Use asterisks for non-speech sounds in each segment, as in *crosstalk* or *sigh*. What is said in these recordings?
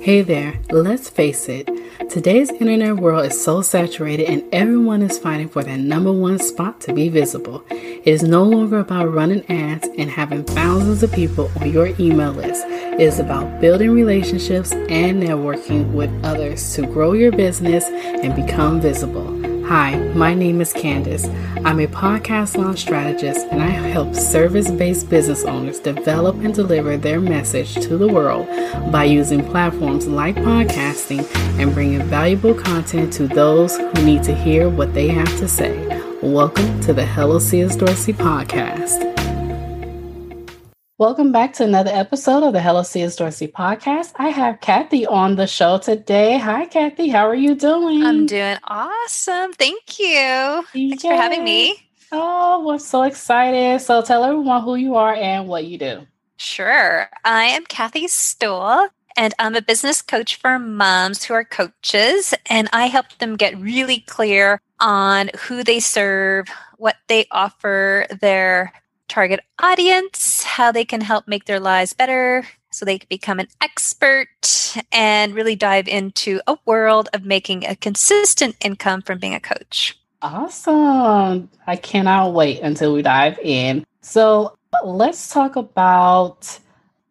Hey there, let's face it, today's internet world is so saturated and everyone is fighting for that number one spot to be visible. It is no longer about running ads and having thousands of people on your email list. It is about building relationships and networking with others to grow your business and become visible. Hi, my name is Candace. I'm a podcast launch strategist and I help service based business owners develop and deliver their message to the world by using platforms like podcasting and bringing valuable content to those who need to hear what they have to say. Welcome to the Hello C.S. Dorsey podcast. Welcome back to another episode of the Hello C.S. Dorsey podcast. I have Kathy on the show today. Hi, Kathy. How are you doing? I'm doing awesome. Thank you. Thanks for having me. Oh, we're so excited. So tell everyone who you are and what you do. Sure. I am Kathy Stowell, and I'm a business coach for moms who are coaches. And I help them get really clear on who they serve, what they offer their target audience, how they can help make their lives better so they can become an expert and really dive into a world of making a consistent income from being a coach. Awesome. I cannot wait until we dive in. So let's talk about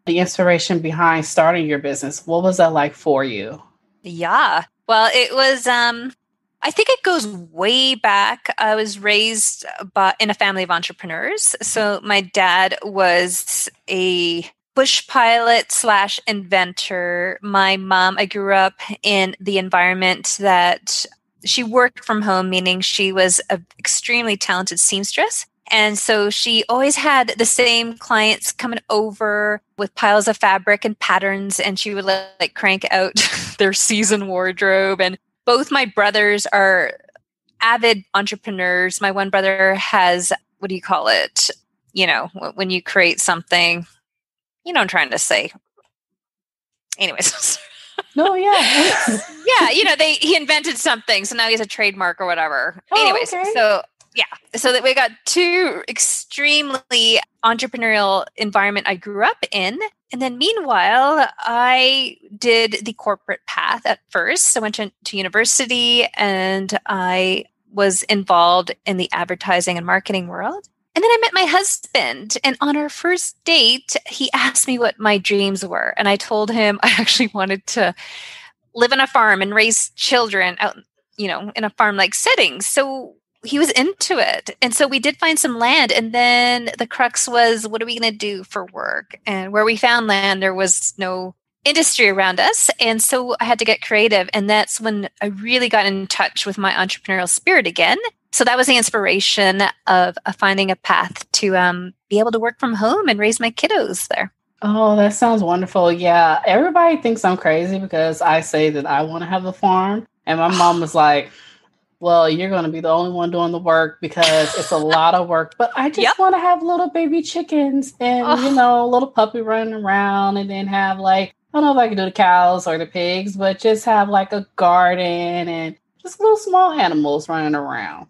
the inspiration behind starting your business. What was that like for you? Yeah. Well, it was um I think it goes way back. I was raised by, in a family of entrepreneurs. So my dad was a bush pilot slash inventor. My mom, I grew up in the environment that she worked from home, meaning she was an extremely talented seamstress. And so she always had the same clients coming over with piles of fabric and patterns, and she would like crank out *laughs* their season wardrobe. And both my brothers are avid entrepreneurs. My one brother has, what do you call it? You know, when you create something, you know, I'm trying to say. Anyways. *laughs* No, yeah. *laughs* yeah, you know, they he invented something, so now he has a trademark or whatever. Oh, Anyways, okay. so yeah, so that we got two extremely entrepreneurial environment I grew up in. And then meanwhile, I did the corporate path at first. I went to, to university and I was involved in the advertising and marketing world. And then I met my husband, and on our first date, he asked me what my dreams were. And I told him *laughs* I actually wanted to live on a farm and raise children out, you know, in a farm like setting. So he was into it. And so we did find some land. And then the crux was what are we going to do for work? And where we found land, there was no industry around us. And so I had to get creative. And that's when I really got in touch with my entrepreneurial spirit again. So that was the inspiration of, of finding a path to um, be able to work from home and raise my kiddos there. Oh, that sounds wonderful. Yeah. Everybody thinks I'm crazy because I say that I want to have a farm. And my mom was like, well, you're going to be the only one doing the work because it's a lot of work. But I just yep. want to have little baby chickens and, oh. you know, a little puppy running around and then have like, I don't know if I can do the cows or the pigs, but just have like a garden and just little small animals running around.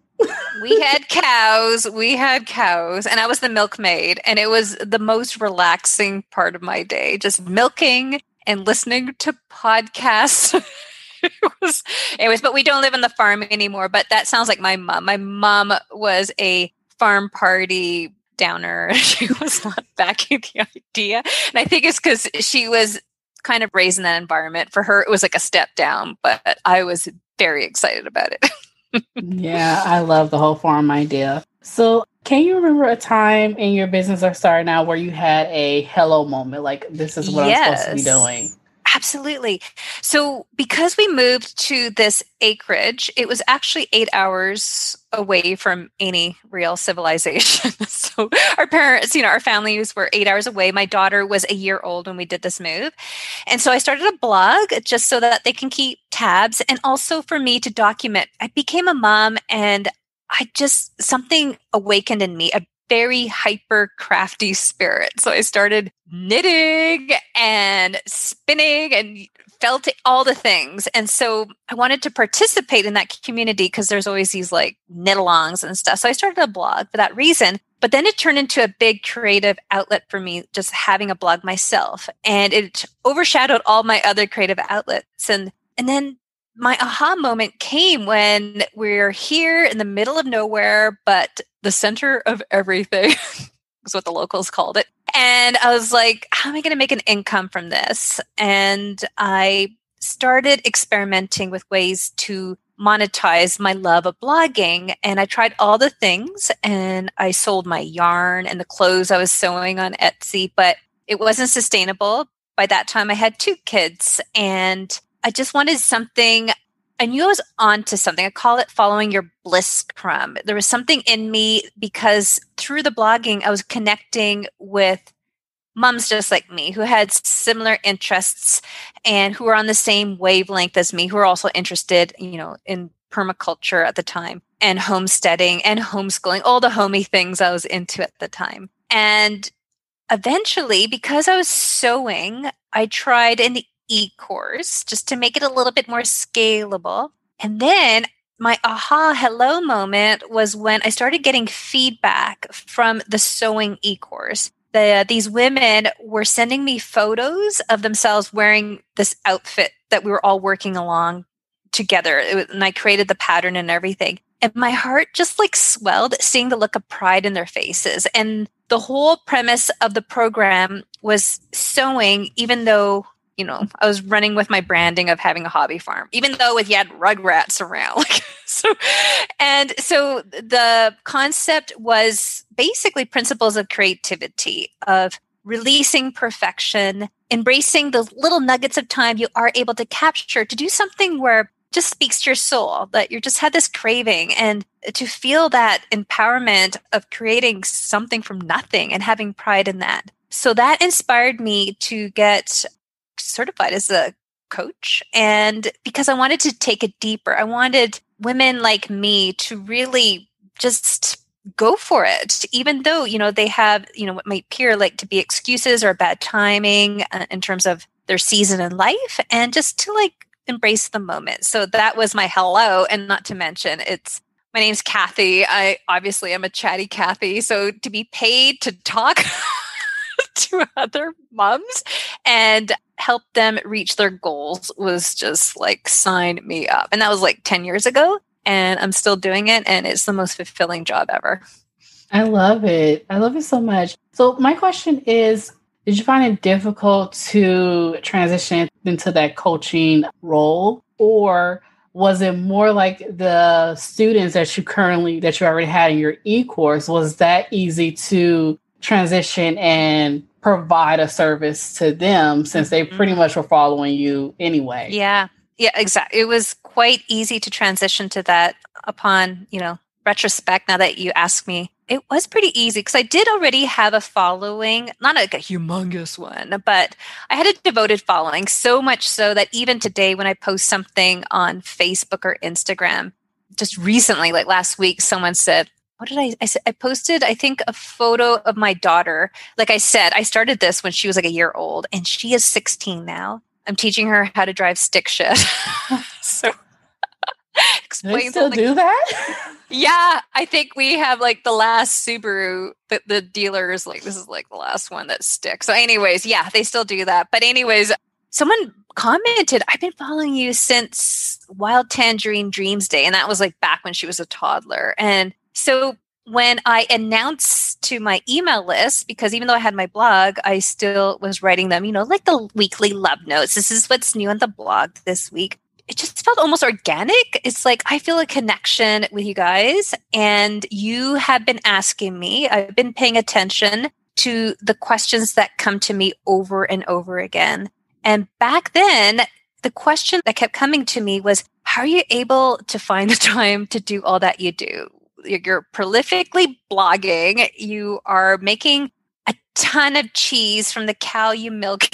we had cows. We had cows, and I was the milkmaid, and it was the most relaxing part of my day, just milking and listening to podcasts. *laughs* *laughs* it was anyways but we don't live on the farm anymore but that sounds like my mom. My mom was a farm party downer. *laughs* She was not backing the idea. And i think it's because she was kind of raised in that environment. For her it was like a step down but i was very excited about it. *laughs* Yeah i love the whole farm idea. So can you remember a time in your business or starting out where you had a hello moment? Like this is what yes. i'm supposed to be doing Absolutely. So, because we moved to this acreage, it was actually eight hours away from any real civilization. *laughs* so, our parents, you know, our families were eight hours away. My daughter was a year old when we did this move. And so, I started a blog just so that they can keep tabs and also for me to document. I became a mom and I just, something awakened in me, a very hyper crafty spirit. So I started knitting and spinning and felt all the things. And so I wanted to participate in that community because there's always these like knit alongs and stuff. So I started a blog for that reason. But then it turned into a big creative outlet for me, just having a blog myself. And it overshadowed all my other creative outlets. And, and then my aha moment came when we're here in the middle of nowhere, but the center of everything *laughs* is what the locals called it. And I was like, how am I going to make an income from this? And I started experimenting with ways to monetize my love of blogging. And I tried all the things and I sold my yarn and the clothes I was sewing on Etsy, but it wasn't sustainable. By that time, I had two kids and I just wanted something. I knew I was onto something. I call it following your bliss crumb. There was something in me because through the blogging, I was connecting with moms just like me who had similar interests and who were on the same wavelength as me who were also interested you know in permaculture at the time and homesteading and homeschooling all the homey things i was into at the time and eventually because i was sewing i tried an e-course just to make it a little bit more scalable and then my aha hello moment was when i started getting feedback from the sewing e-course the, these women were sending me photos of themselves wearing this outfit that we were all working along together. Was, and I created the pattern and everything. And my heart just like swelled seeing the look of pride in their faces. And the whole premise of the program was sewing, even though you know, I was running with my branding of having a hobby farm, even though with yet rugrats around. *laughs* so, and so the concept was basically principles of creativity, of releasing perfection, embracing the little nuggets of time you are able to capture to do something where just speaks to your soul that you just had this craving and to feel that empowerment of creating something from nothing and having pride in that. So that inspired me to get certified as a coach. And because I wanted to take it deeper, I wanted women like me to really just go for it even though you know they have you know what might appear like to be excuses or bad timing uh, in terms of their season in life and just to like embrace the moment so that was my hello and not to mention it's my name's kathy i obviously am a chatty kathy so to be paid to talk *laughs* to other moms and help them reach their goals was just like sign me up. And that was like 10 years ago. And I'm still doing it. And it's the most fulfilling job ever. I love it. I love it so much. So, my question is Did you find it difficult to transition into that coaching role? Or was it more like the students that you currently that you already had in your e-course was that easy to transition and provide a service to them since they pretty mm-hmm. much were following you anyway. Yeah. Yeah, exactly. It was quite easy to transition to that upon, you know, retrospect now that you ask me. It was pretty easy because I did already have a following, not like a humongous one, but I had a devoted following, so much so that even today when I post something on Facebook or Instagram, just recently, like last week, someone said, what did I, I, I posted i think a photo of my daughter. Like i said i started this when she was like a year old and she is 16 now. I'm teaching her how to drive stick shift. *laughs* So *laughs* explain still do that? Yeah i think we have like the last subaru the, the dealer is like this is like the last one that sticks. So anyways yeah they still do that. But anyways someone commented i've been following you since wild tangerine dreams day and that was like back when she was a toddler. And so when I announced to my email list, because even though I had my blog, I still was writing them, you know, like the weekly love notes. This is what's new on the blog this week. It just felt almost organic. It's like I feel a connection with you guys, and you have been asking me, I've been paying attention to the questions that come to me over and over again. And back then, the question that kept coming to me was, How are you able to find the *laughs* time to do all that you do? You're prolifically blogging. You are making a ton of cheese from the cow you milk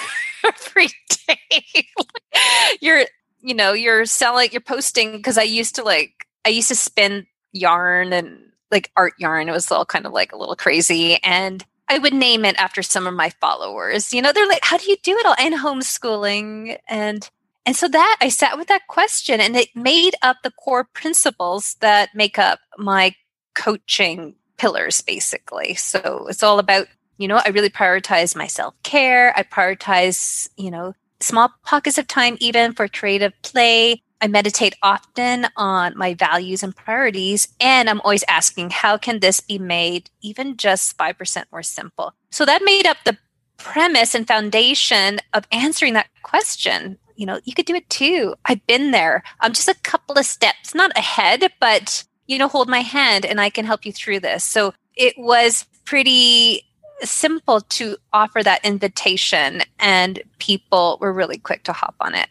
*laughs* every day. *laughs* you're, you know, you're selling, you're posting because I used to like, I used to spin yarn and like art yarn. It was all kind of like a little crazy. And I would name it after some of my followers. You know, they're like, how do you do it all? And homeschooling. And and so that I sat with that question and it made up the core principles that make up my coaching pillars, basically. So it's all about, you know, I really prioritize my self care. I prioritize, you know, small pockets of time even for creative play. I meditate often on my values and priorities. And I'm always asking, how can this be made even just 5% more simple? So that made up the premise and foundation of answering that question. You know, you could do it too. I've been there. I'm just a couple of steps, not ahead, but, you know, hold my hand and I can help you through this. So it was pretty simple to offer that invitation, and people were really quick to hop on it.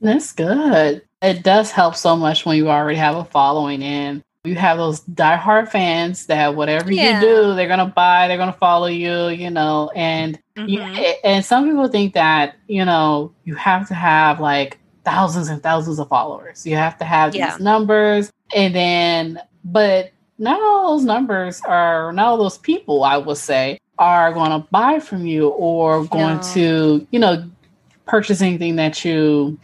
That's good. It does help so much when you already have a following and you have those diehard fans that whatever yeah. you do, they're gonna buy, they're gonna follow you, you know. And mm-hmm. you, and some people think that you know you have to have like thousands and thousands of followers. You have to have yeah. these numbers, and then but not all those numbers are not all those people. I would say are going to buy from you or going no. to you know purchase anything that you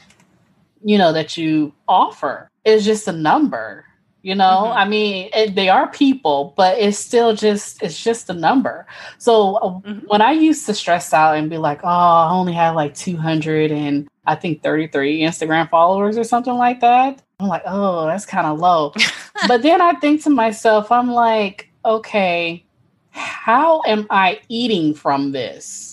you know that you offer is just a number you know mm-hmm. i mean it, they are people but it's still just it's just a number so uh, mm-hmm. when i used to stress out and be like oh i only have like 200 and i think 33 instagram followers or something like that i'm like oh that's kind of low *laughs* but then i think to myself i'm like okay how am i eating from this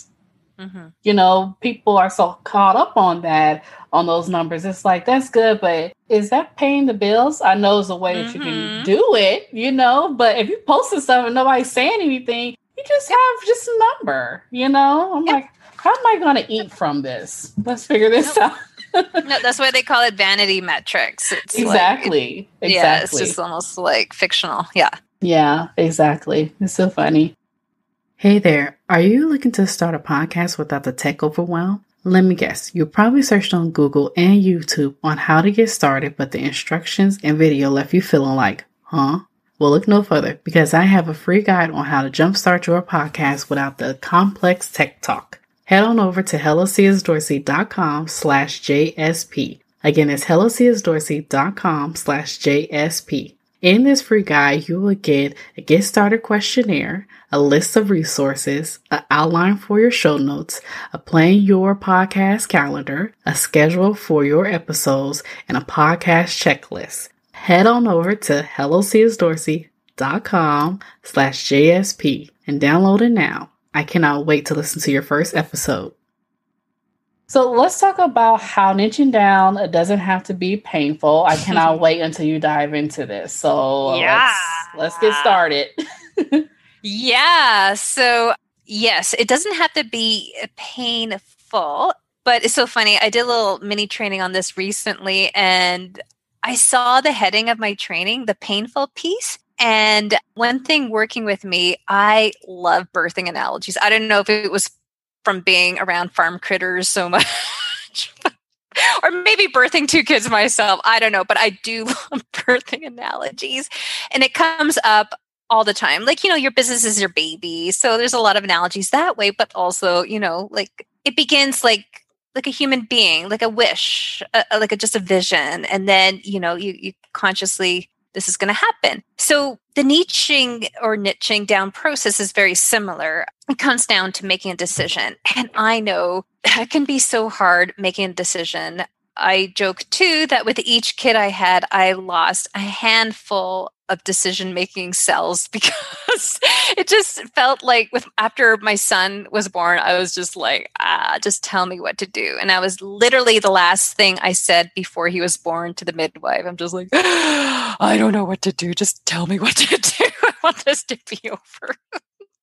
Mm-hmm. You know, people are so caught up on that, on those numbers. It's like, that's good, but is that paying the bills? I know it's a way mm-hmm. that you can mm-hmm. do it, you know, but if you posted stuff and nobody's saying anything, you just have just a number, you know? I'm yep. like, how am I going to eat from this? Let's figure this nope. out. *laughs* no, that's why they call it vanity metrics. It's exactly. Like, exactly. Yeah, it's just almost like fictional. Yeah. Yeah, exactly. It's so funny. Hey there, are you looking to start a podcast without the tech overwhelm? Let me guess, you probably searched on Google and YouTube on how to get started, but the instructions and video left you feeling like, huh? Well, look no further because I have a free guide on how to jumpstart your podcast without the complex tech talk. Head on over to hellocsdorsey.com slash JSP. Again, it's hellocsdorsey.com slash JSP. In this free guide, you will get a get started questionnaire, a list of resources, an outline for your show notes, a plan your podcast calendar, a schedule for your episodes, and a podcast checklist. Head on over to hellocsdorsey.com slash JSP and download it now. I cannot wait to listen to your first episode. So let's talk about how niching down it doesn't have to be painful. I cannot *laughs* wait until you dive into this. So yeah. let's, let's get started. *laughs* yeah. So yes, it doesn't have to be painful, but it's so funny. I did a little mini training on this recently and I saw the heading of my training, the painful piece. And one thing working with me, I love birthing analogies. I don't know if it was from being around farm critters so much. *laughs* or maybe birthing two kids myself. I don't know, but I do *laughs* love birthing analogies. And it comes up all the time. Like, you know, your business is your baby. So there's a lot of analogies that way, but also, you know, like it begins like like a human being, like a wish, a, a, like a, just a vision. And then, you know, you, you consciously this is going to happen. So the niching or niching down process is very similar. It comes down to making a decision. And I know *laughs* that can be so hard making a decision. I joke too that with each kid I had, I lost a handful of decision making cells *laughs* because it just felt like with after my son was born i was just like ah just tell me what to do. And i was literally the last thing i said before he was born to the midwife. I'm just like *gasps* i don't know what to do. Just tell me what *laughs* to do. I want this to be over.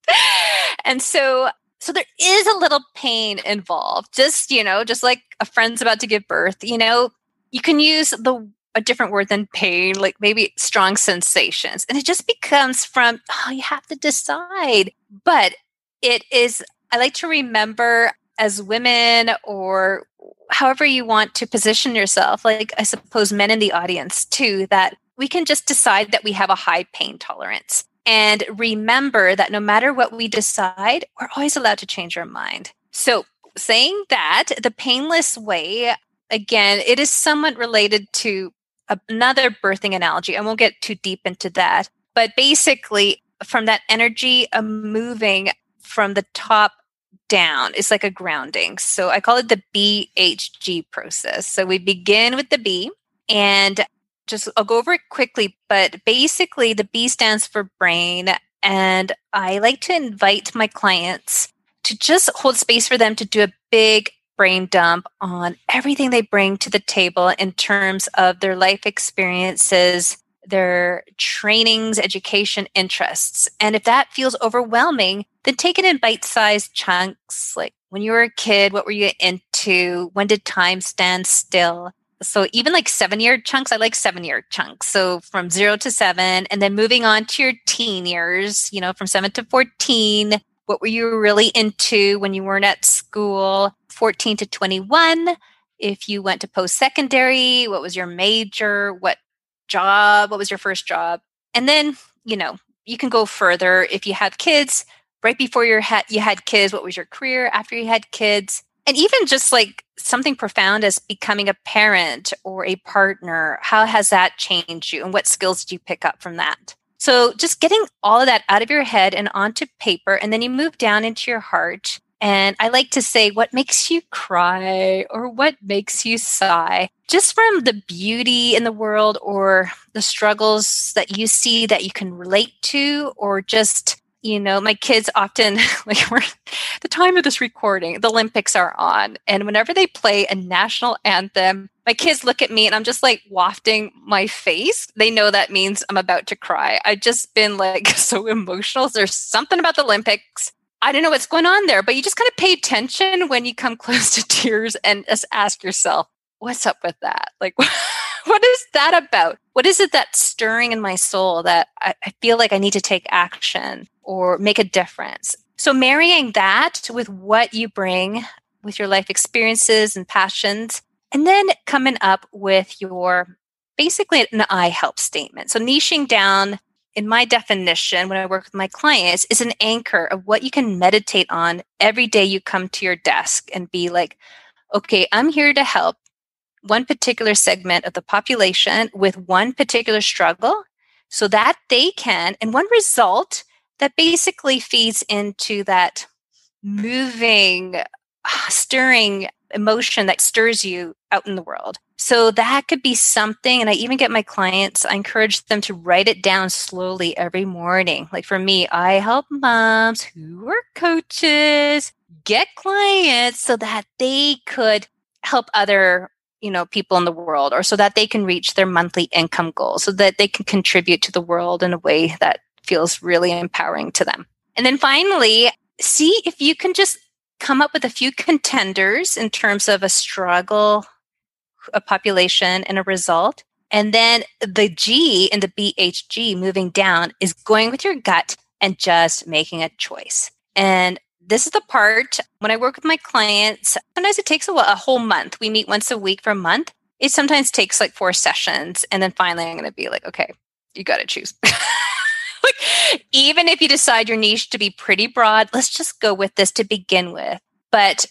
*laughs* And so so there is a little pain involved. Just you know just like a friend's about to give birth you know you can use the a different word than pain, like maybe strong sensations. And it just becomes from, oh, you have to decide. But it is, I like to remember as women or however you want to position yourself, like I suppose men in the audience too, that we can just decide that we have a high pain tolerance. And remember that no matter what we decide, we're always allowed to change our mind. So, saying that, the painless way, again, it is somewhat related to another birthing analogy. I won't get too deep into that. But basically, from that energy of moving from the top down. It's like a grounding. So I call it the BHG process. So we begin with the B and just I'll go over it quickly, but basically the B stands for brain. And I like to invite my clients to just hold space for them to do a big brain dump on everything they bring to the table in terms of their life experiences, their trainings, education, interests. And if that feels overwhelming, then take it in bite sized chunks. Like when you were a kid, what were you into? When did time stand still? So even like seven year chunks, I like seven year chunks. So from zero to seven, and then moving on to your teen years, you know, from seven to 14. What were you really into when you weren't at school? 14 to 21. If you went to post secondary, what was your major? What job? What was your first job? And then, you know, you can go further. If you have kids, right before you had you had kids, what was your career after you had kids? And even just like something profound as becoming a parent or a partner, how has that changed you and what skills did you pick up from that? So just getting all of that out of your head and onto paper and then you move down into your heart and I like to say, what makes you cry or what makes you sigh? Just from the beauty in the world or the struggles that you see that you can relate to, or just, you know, my kids often, *laughs* like, we're the time of this recording, the Olympics are on. And whenever they play a national anthem, my kids look at me and I'm just like wafting my face. They know that means I'm about to cry. I've just been like *laughs* so emotional. There's something about the Olympics I don't know what's going on there, but you just kind of pay attention when you come *laughs* close to tears and just ask yourself, what's up with that? Like, *laughs* what is that about? What is it that's stirring in my soul that I, I feel like I need to take action or make a difference? So, marrying that with what you bring with your life experiences and passions, and then coming up with your basically an I help statement. So, niching down in my definition, when I work with my clients, is an anchor of what you can meditate on every day you come to your desk and be like, okay, I'm here to help one particular segment of the population with one particular struggle so that they can, and one result that basically feeds into that moving, stirring emotion that stirs you out in the world. So that could be something. And I even get my clients, I encourage them to write it down slowly every morning. Like for me, I help moms who are coaches get clients so that they could help other you know people in the world or so that they can reach their monthly income goal so that they can contribute to the world in a way that feels really empowering to them and then finally see if you can just come up with a few *laughs* contenders in terms of a struggle, a population, and a result. And then the G in the BHG moving down is going with your gut and just making a choice. And this is the part when I work with my clients, sometimes it takes a, a whole month. We meet once a week for a month. It sometimes takes like four sessions. And then finally, I'm going to be like, okay, you got to choose. *laughs* even if you decide your niche to be pretty broad, let's just go with this to begin with. But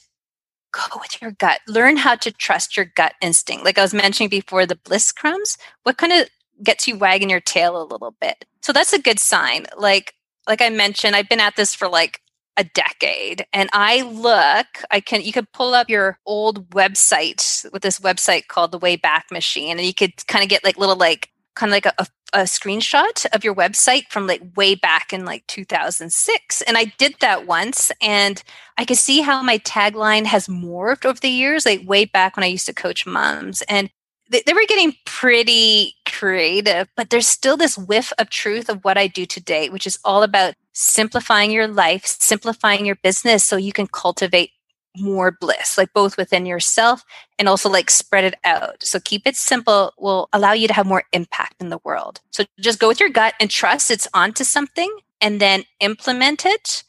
go with your gut. Learn how to trust your gut instinct. Like I was mentioning before, the bliss crumbs, what kind of gets you wagging your tail a little bit? So that's a good sign. Like, like I mentioned, I've been at this for like a decade and i look i can you could pull up your old website with this website called the wayback machine and you could kind of get like little like kind of like a, a, a, screenshot of your website from like way back in like 2006 and i did that once and i could see how my tagline has morphed over the years like way back when i used to coach moms and they, they were getting pretty creative but there's still this whiff of truth of what i do today which is all about simplifying your life simplifying your business so you can cultivate more bliss, like both within yourself and also like spread it out. So keep it simple will allow you to have more impact in the world. So just go with your gut and trust it's onto something and then implement it.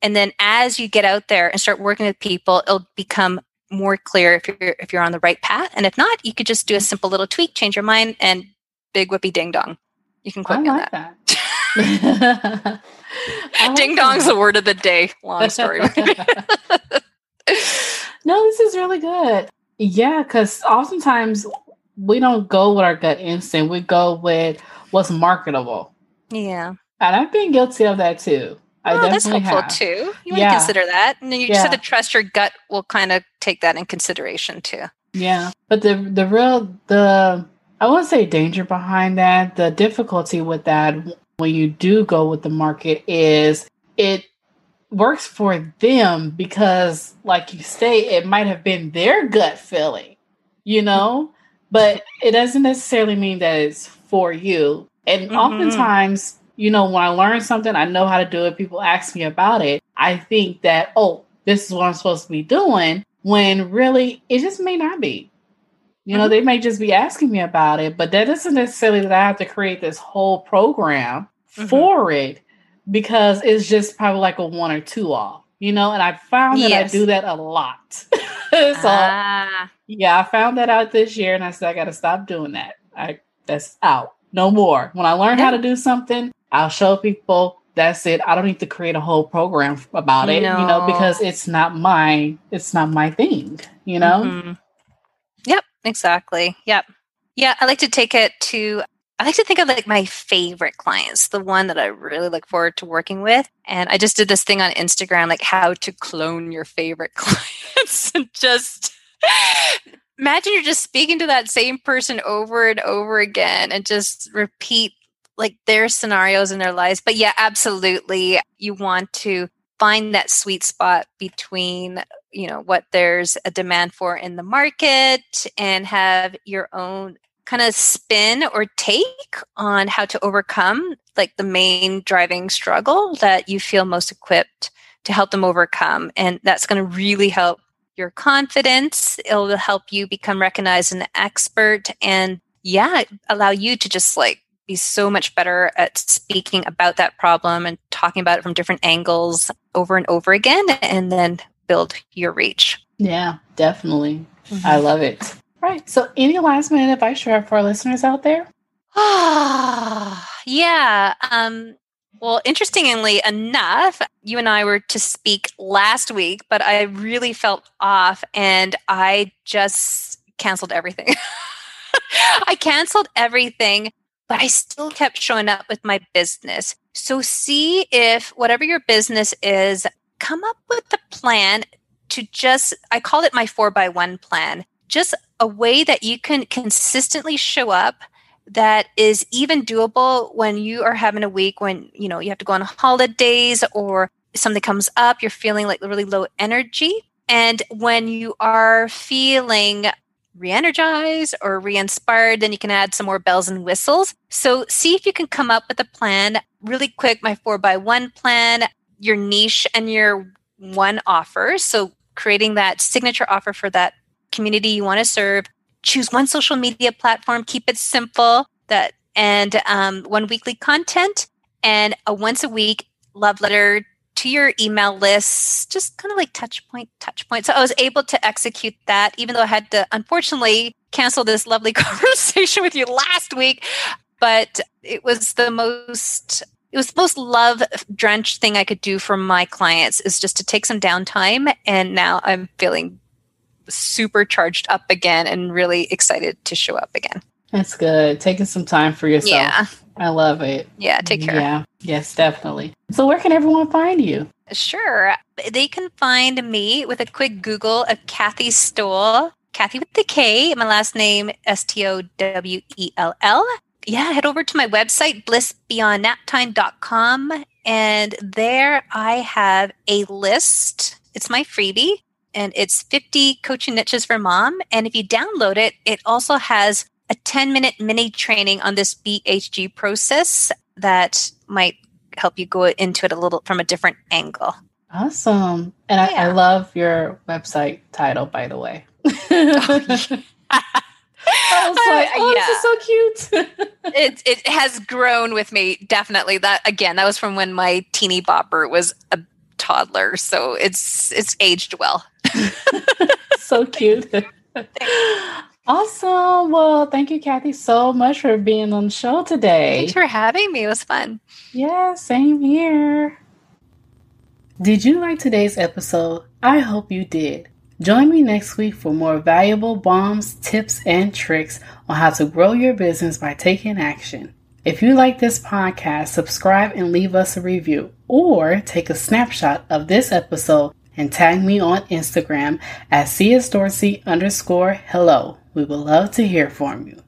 And then as you get out there and start working with people, it'll become more clear if you're if you're on the right path. And if not, you could just do a simple little tweak, change your mind, and big whoopee ding dong. You can quote I me like that. that. *laughs* *laughs* ding dong's the word of the day. Long story. *laughs* *laughs* no, this is really good. Yeah, because oftentimes we don't go with our gut instinct. We go with what's marketable. Yeah. And I've been guilty of that too. I oh, that's helpful have. too. You want to consider that, and then you yeah. just have to trust your gut will kind of take that in consideration too. Yeah, but the the real the I wouldn't say danger behind that. The difficulty with that when you do go with the market is it works for them because, like you say, it might have been their gut feeling, you know, but it doesn't necessarily mean that it's for you. And mm-hmm. oftentimes you know, when I learn something, I know how to do it. People ask me about it. I think that, oh, this is what I'm supposed to be doing, when really it just may not be. You know, mm-hmm. they may just be asking me about it, but that doesn't necessarily that I have to create this whole program mm-hmm. for it because it's just probably like a one or two off, you know, and I found that yes. I do that a lot. *laughs* so, ah. yeah, I found that out this year and I said, I got to stop doing that. I, that's out. No more. When I learn yeah. how to do something, I'll show people that's it. I don't need to create a whole program about it, no. you know, because it's not my it's not my thing, you know? Mm-hmm. Yep, exactly. Yep. Yeah, I like to take it to I like to think of like my favorite clients, the one that I really look forward to working with. And I just did this thing on Instagram, like how to clone your favorite *laughs* clients and just imagine you're just speaking to that same person over and over again and just repeat like their scenarios in their lives. But yeah, absolutely. You want to find that sweet spot between, you know, what there's a demand for in the market and have your own kind of spin or take on how to overcome like the main driving struggle that you feel most equipped to help them overcome. And that's going to really help your confidence. It'll help you become recognized an expert and yeah, allow you to just like be so much better at speaking about that problem and talking about it from different angles over and over again and then build your reach. Yeah, definitely. Mm-hmm. I love it. Right. So, any last minute advice you have for our listeners out there? Ah, *sighs* yeah. Um, well, interestingly enough, you and I were to speak last week, but I really felt off and I just canceled everything. *laughs* I canceled everything but I still kept showing up with my business. So see if whatever your business is, come up with a plan to just, I call it my four by one plan, just a way that you can consistently show up that is even doable when you are having a week when you know you have to go on holidays or something comes up you're feeling like really low energy. And when you are feeling re-energized or re-inspired then you can add some more bells and whistles. So see if you can come up with a plan really quick my four by one plan your niche and your one offer. So creating that signature offer for that community you want to serve choose one social media platform keep it simple that and um, one weekly content and a once a week love letter to your email list, just kind of like touch point, touch point. So I was able to execute that, even though I had to unfortunately cancel this lovely *laughs* conversation with you last week. But it was the most it was the most love drenched thing I could do for my clients is just to take some downtime. And now I'm feeling super charged up again and really excited to show up again. That's good. Taking some time for yourself. Yeah. I love it. Yeah, take care. Yeah, yes, definitely. So, where can everyone find you? Sure. They can find me with a quick Google of Kathy Stowell. Kathy with the K, my last name, S T O W E L L. Yeah, head over to my website, blissbeyondnaptime.com. And there I have a list. It's my freebie, and it's 50 coaching niches for mom. And if you download it, it also has a 10 minute mini training on this BHG process that might help you go into it a little from a different angle. Awesome. And yeah. I, I, love your website title, by the way. *laughs* I was oh, like, oh, yeah. this is so cute. *laughs* it it has grown with me, definitely. That again, that was from when my teeny bopper was a toddler, so it's it's aged well. *laughs* so cute. Awesome. Well, thank you, Kathy, so much for being on the show today. Thanks for having me. It was fun. Yeah, same here. Did you like today's episode? I hope you did. Join me next week for more valuable bombs, tips, and tricks on how to grow your business by taking action. If you like this podcast, subscribe and leave us a review or take a snapshot of this episode and tag me on Instagram at csdorsey underscore hello. We would love to hear from you.